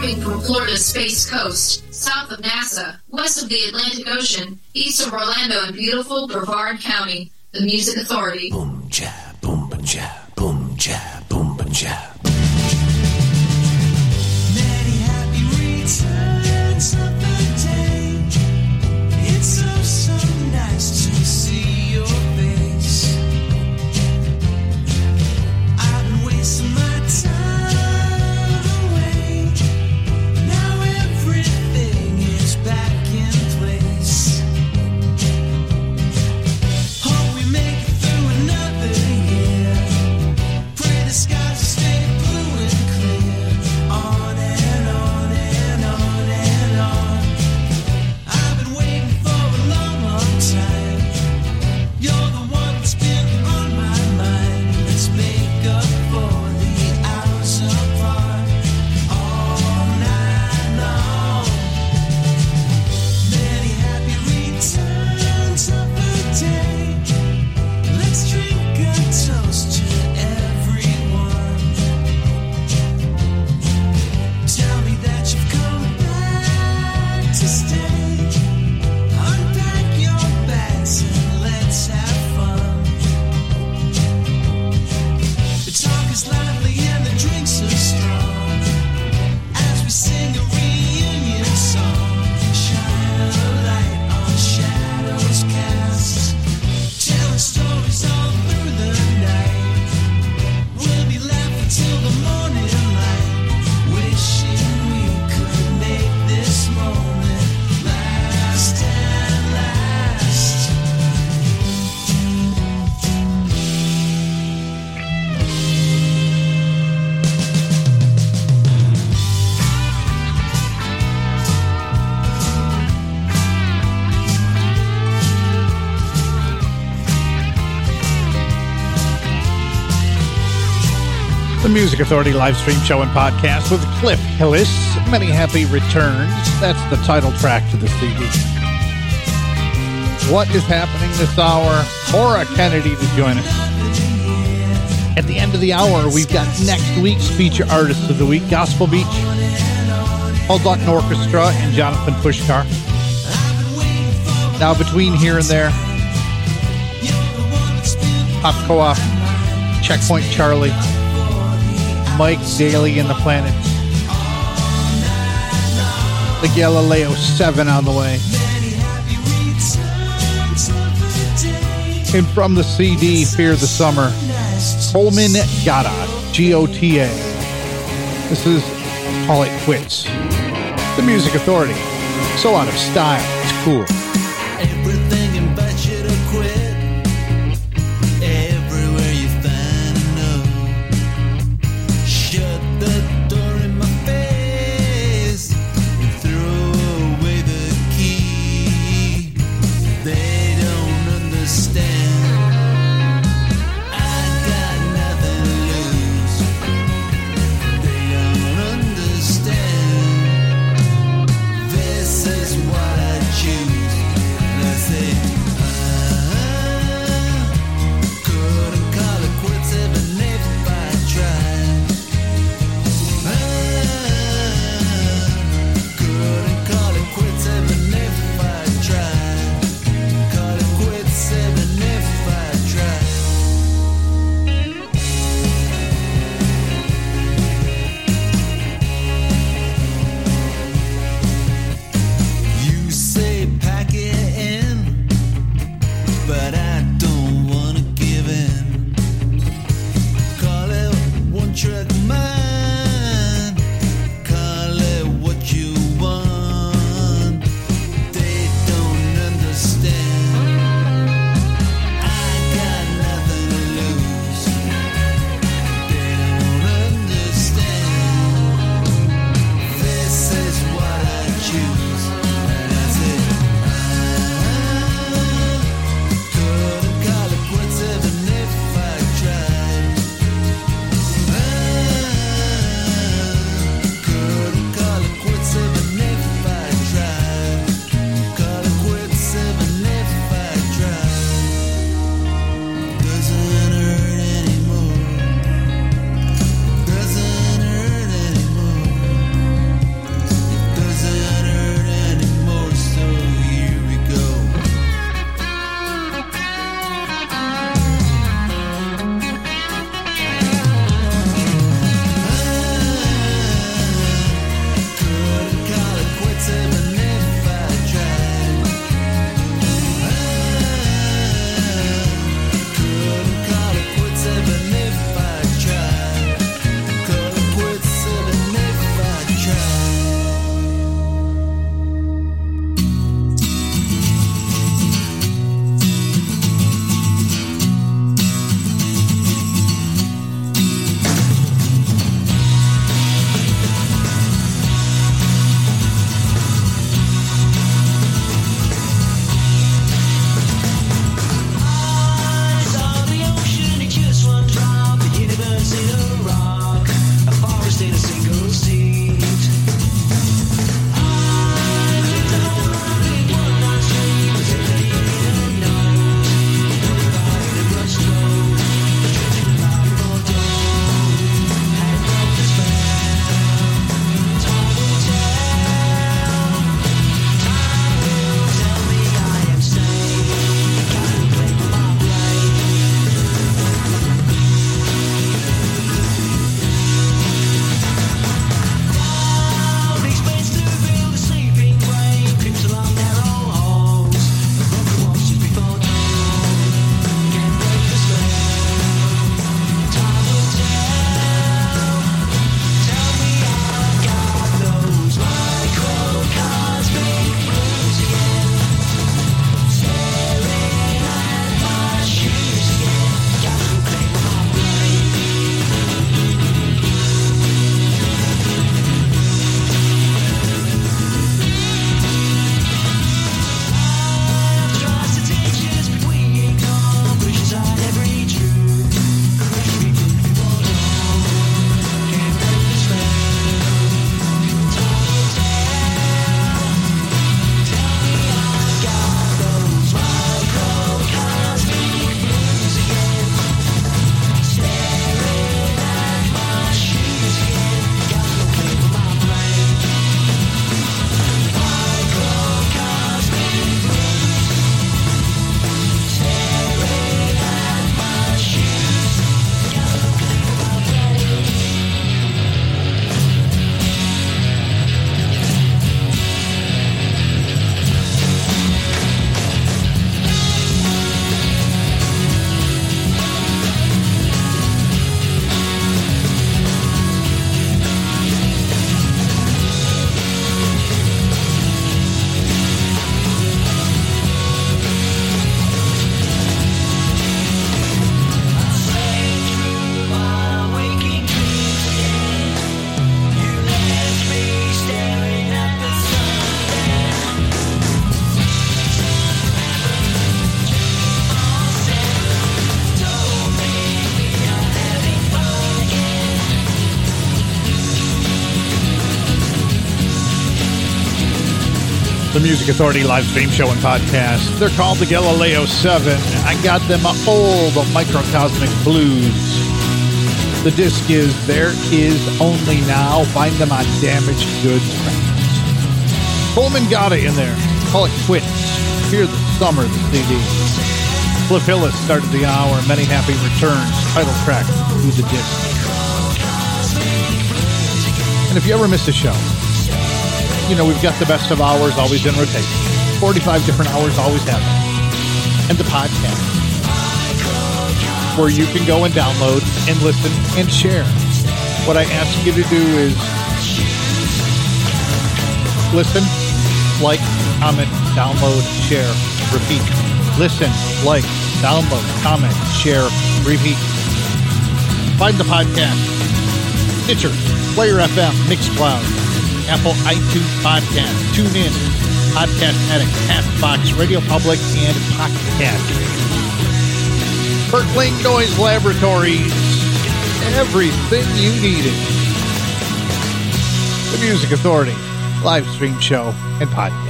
Serving from Florida's Space Coast, south of NASA, west of the Atlantic Ocean, east of Orlando and beautiful Brevard County, the Music Authority. Boom, jab, boom, jab, boom, jab, boom, boom, jab. Music Authority live stream show and podcast with Cliff Hillis. Many happy returns. That's the title track to the CD. What is happening this hour? Maura Kennedy to join us. At the end of the hour, we've got next week's feature artist of the week, Gospel Beach, Paul Dutton Orchestra, and Jonathan Pushkar. Now, between here and there, Pop Co-op, Checkpoint Charlie, Mike Daly and the Planet. The Galileo 7 on the way. And from the CD, Fear the Summer, Colman Gota, G O T A. This is Call It Quits. The Music Authority. So out of style. It's cool. Authority live stream show and podcast. They're called the Galileo 7. I got them a old microcosmic blues. The disc is There Is Only Now. Find them on Damaged Goods Records. Coleman got it in there. Call it quits. Fear the Summer, the CD. Cliff Hillis started the hour. Many happy returns. Title track to the disc. And if you ever miss a show, you know, we've got the best of hours always in rotation. 45 different hours always happen. And the podcast, where you can go and download and listen and share. What I ask you to do is listen, like, comment, download, share, repeat. Listen, like, download, comment, share, repeat. Find the podcast. Stitcher, Player FM, Mixcloud, Apple iTunes Podcast, TuneIn, Podcast Addict, Castbox, Radio Public, and Podcast. Berkling Noise Laboratories. Everything you needed. The Music Authority, live stream show and podcast.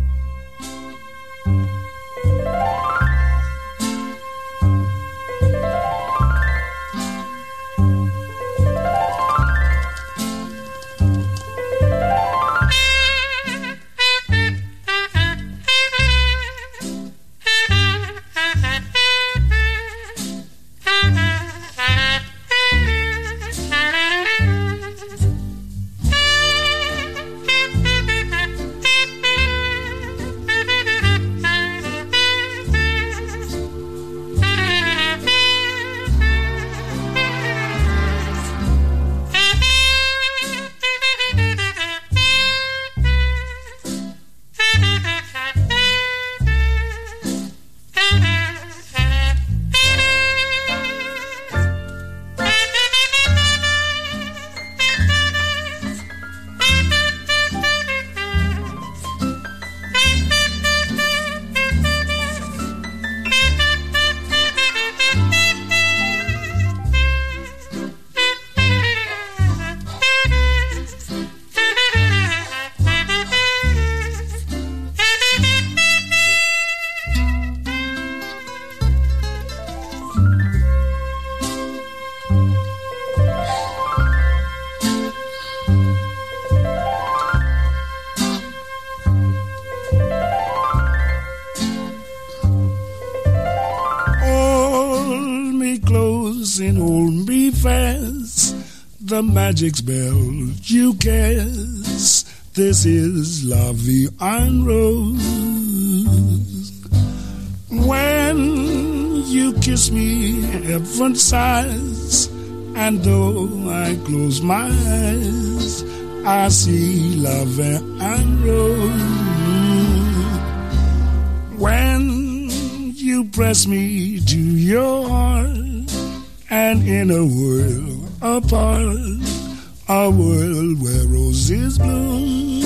The magic spell you cast. This is Vie en Rose. When you kiss me, heaven sighs. And though I close my eyes, I see love and rose. When you press me to your heart, and in a world apart, a world where roses bloom.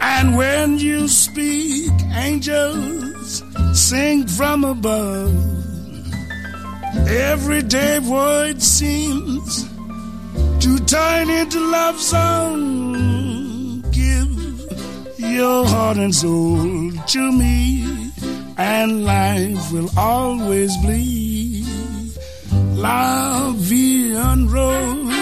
And when you speak, angels sing from above. Everyday void seems to turn into love song. Give your heart and soul to me, and life will always be Lavian Road.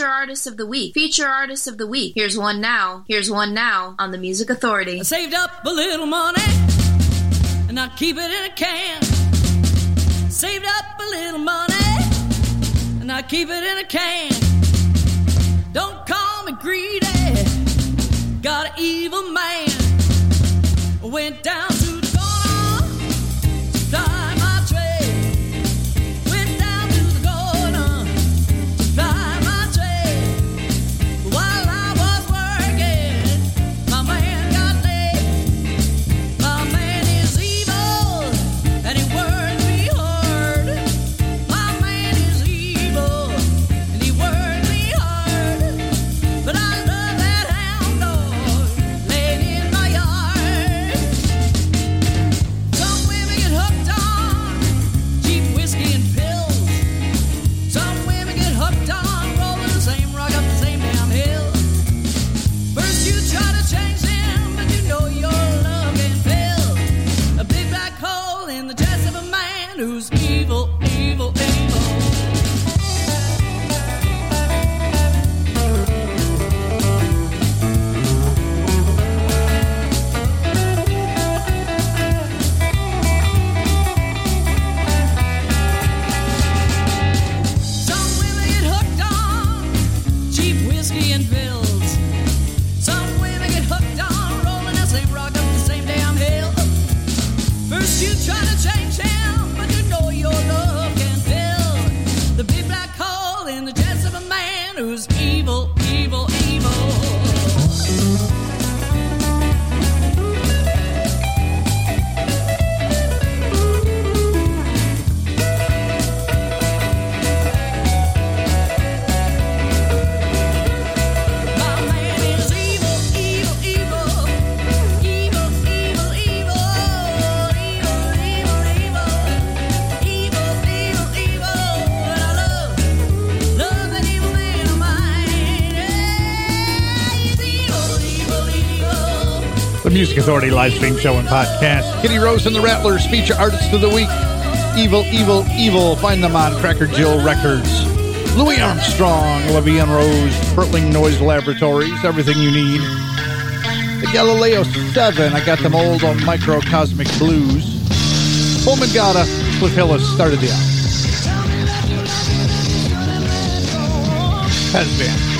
Feature Artist of the Week. Feature Artist of the Week. Here's one now. Here's one now on the Music Authority. I saved up a little money and I keep it in a can. Saved up a little money and I keep it in a can. Don't call me greedy, got an evil man. Went down to Authority live stream show and podcast. Kitty Rose and the Rattlers, feature artists of the week. Evil, evil, evil. Find them on Cracker Jill Records. Louis Armstrong, La Vie en Rose, Pertling Noise Laboratories, everything you need. The Galileo 7, I got them old on Microcosmic Blues. Colman Gota, Cliff Hillis started the album. Has been.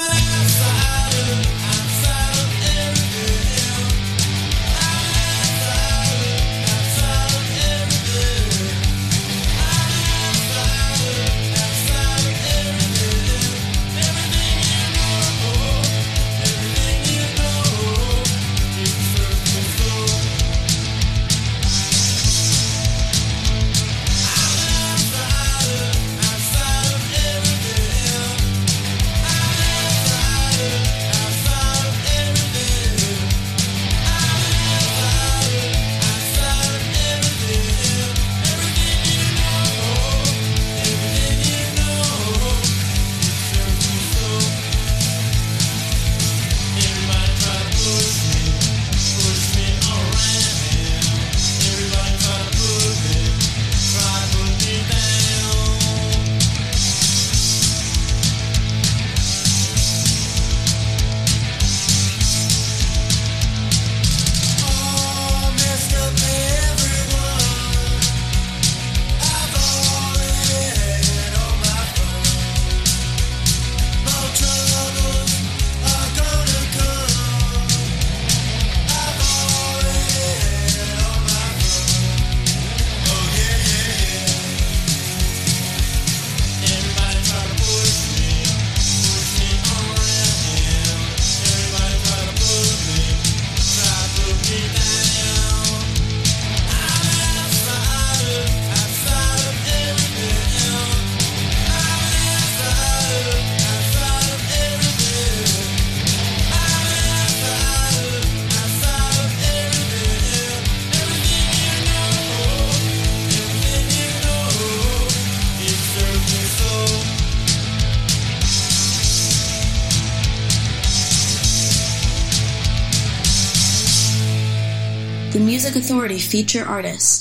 Feature artist.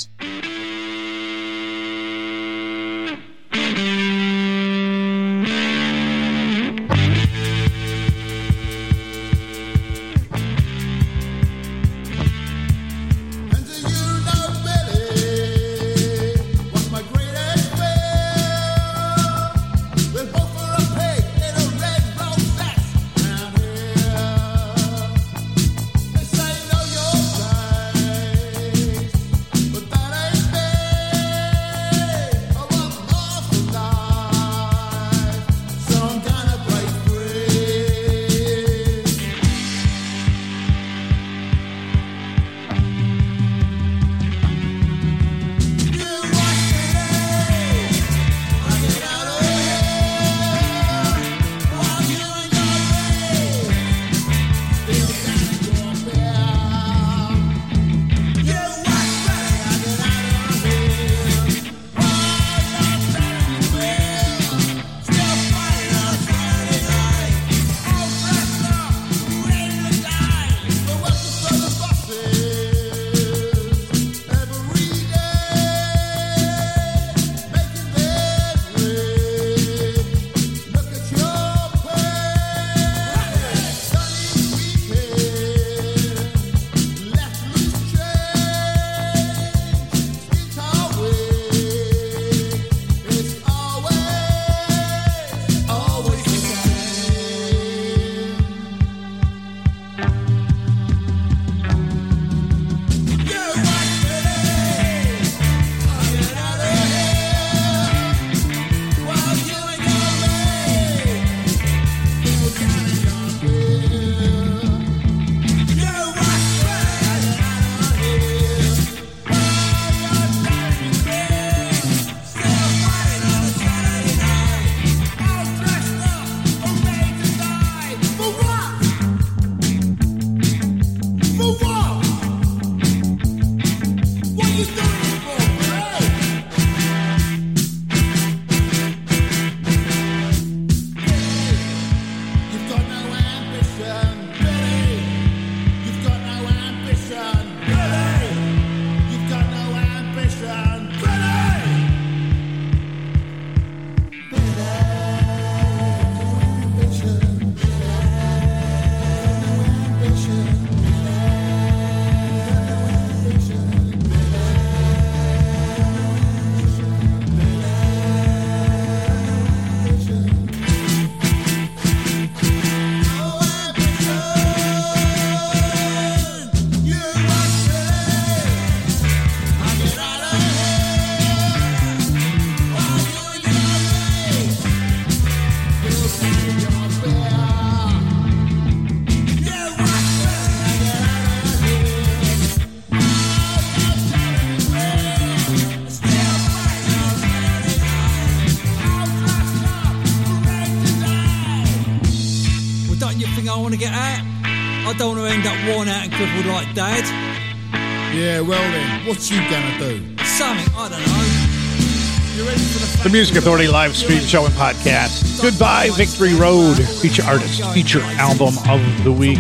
And Dad. Yeah, well then, what you gonna do? Something, I don't know. You ready for the The Music Authority live stream show and podcast. Goodbye, Victory Road. Feature artist, feature album of the week.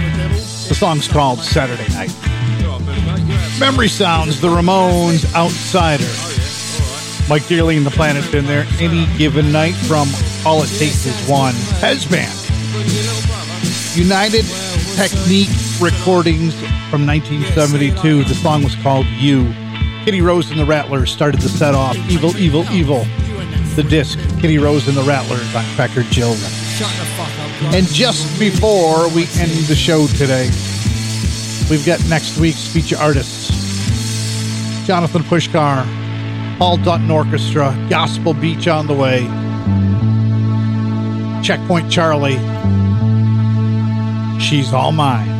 The song's called Saturday Night. Memory Sounds, The Ramones, Outsider. Mike Dearly and the Planet's been there. Any given night from All It Takes Is One. Pez Band. United Technique Recordings from 1972. The song was called You. Kitty Rose and the Rattlers started the set off. Evil, Evil, Evil. The disc, Kitty Rose and the Rattlers on Cracker up, And just before we end the show today, we've got next week's feature artists Jonathan Pushkar, Paul Dutton Orchestra, Gospel Beach on the way, Checkpoint Charlie, She's All Mine,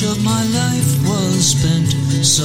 much of my life was spent so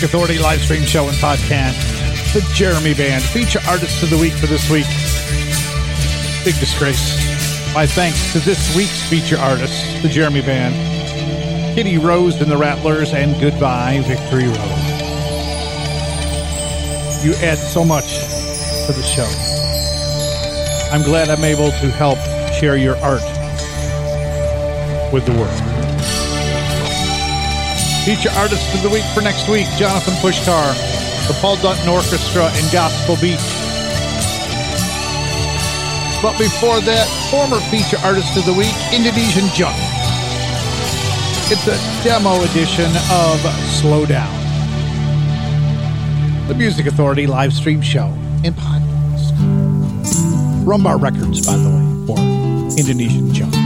Music Authority live stream show and podcast. The Jeremy Band, feature artist of the week for this week. Big disgrace. My thanks to this week's feature artist, the Jeremy Band, Kitty Rose and the Rattlers, and goodbye, Victory Road. You add so much to the show. I'm glad I'm able to help share your art with the world. Feature artist of the week for next week, Jonathan Pushkar, the Paul Dutton Orchestra and Gospel Beach. But before that, former feature artist of the week, Indonesian Junk. It's a demo edition of Slow Down. The Music Authority live stream show and podcast. Rumbar Records, by the way, for Indonesian Junk.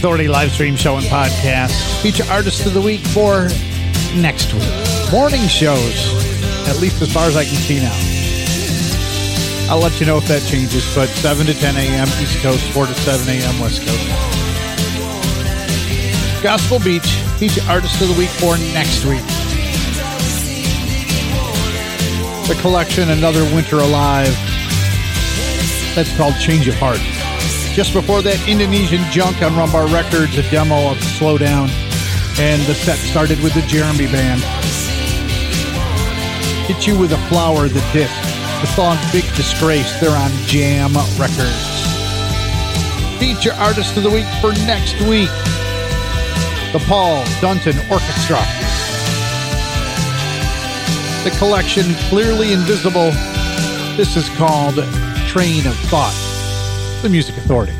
Authority live stream show and podcast feature artist of the week for next week. Morning shows, at least as far as I can see now. I'll let you know if that changes, but 7 to 10 a.m. East Coast, 4 to 7 a.m. West Coast. Gospel Beach, feature artist of the week for next week. The collection, Another Winter Alive. That's called Change of Heart. Just before that, Indonesian Junk on Rumbar Records, a demo of Slow Down. And the set started with the Jeremy Band. Hit You With a Flower, the disc. The song Big Disgrace, they're on Jam Records. Feature Artist of the Week for next week. The Paul Dutton Orchestra. The collection Clearly Invisible. This is called Train of Thought. The Music Authority.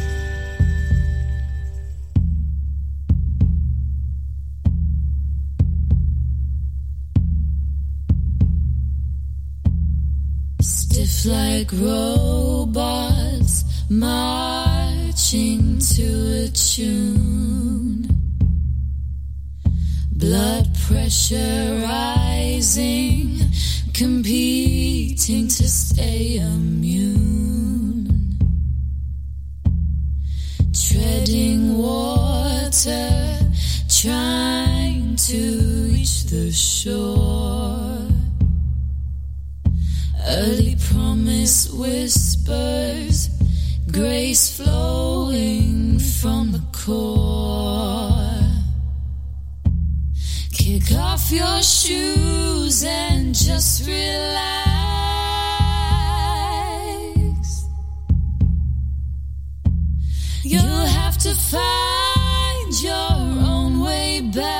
Stiff like robots marching to a tune. Blood pressure rising, competing to stay immune. Water, trying to reach the shore. Early promise whispers, grace flowing from the core. Kick off your shoes and just relax. You'll have to way back.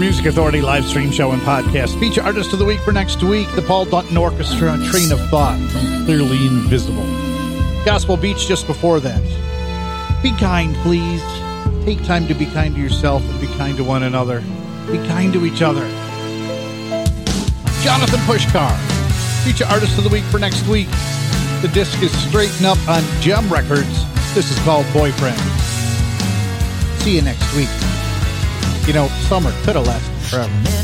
Music Authority live stream show and podcast. Feature artist of the week for next week, the Paul Dutton Orchestra, Train of Thought, Clearly Invisible. Gospel Beach just before that. Be kind, please. Take time to be kind to yourself and be kind to one another. Be kind to each other. Jonathan Pushkar, feature artist of the week for next week. The disc is straightened up on Gem Records. This is called Boyfriend. See you next week. You know, summer could have lasted forever.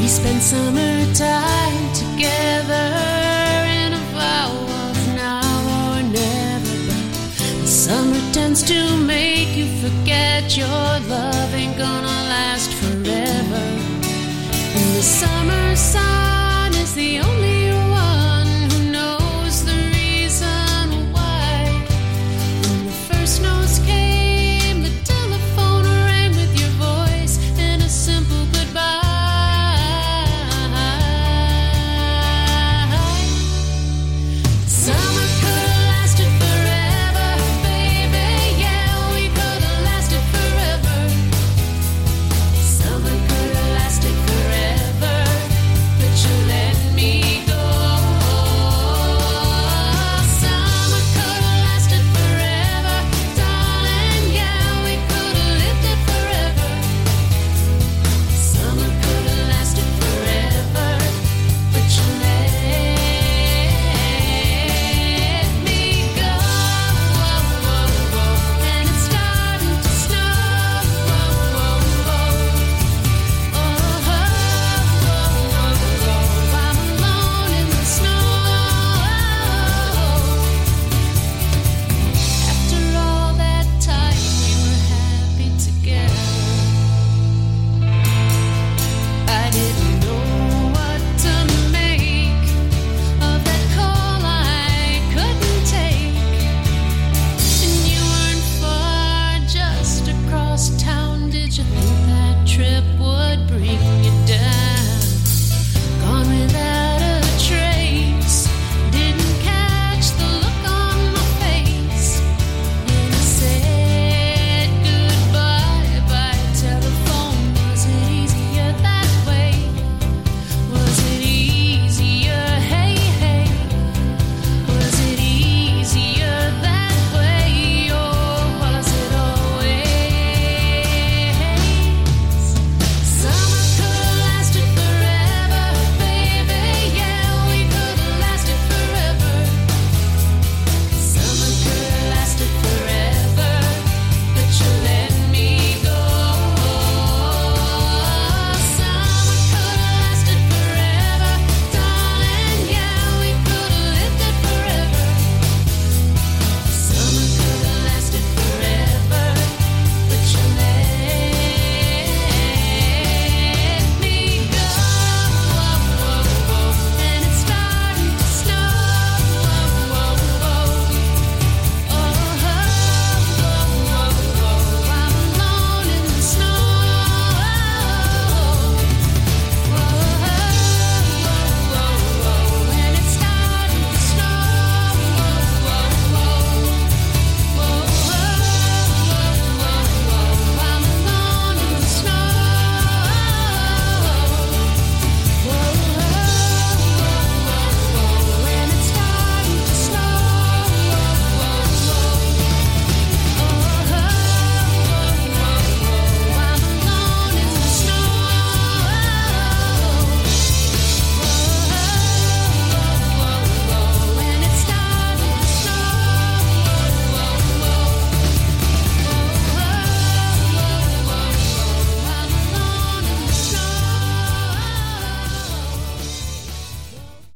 We We spent summertime together in a vow of now or never. But the summer tends to make you forget your love ain't gonna last forever. In the summer sun.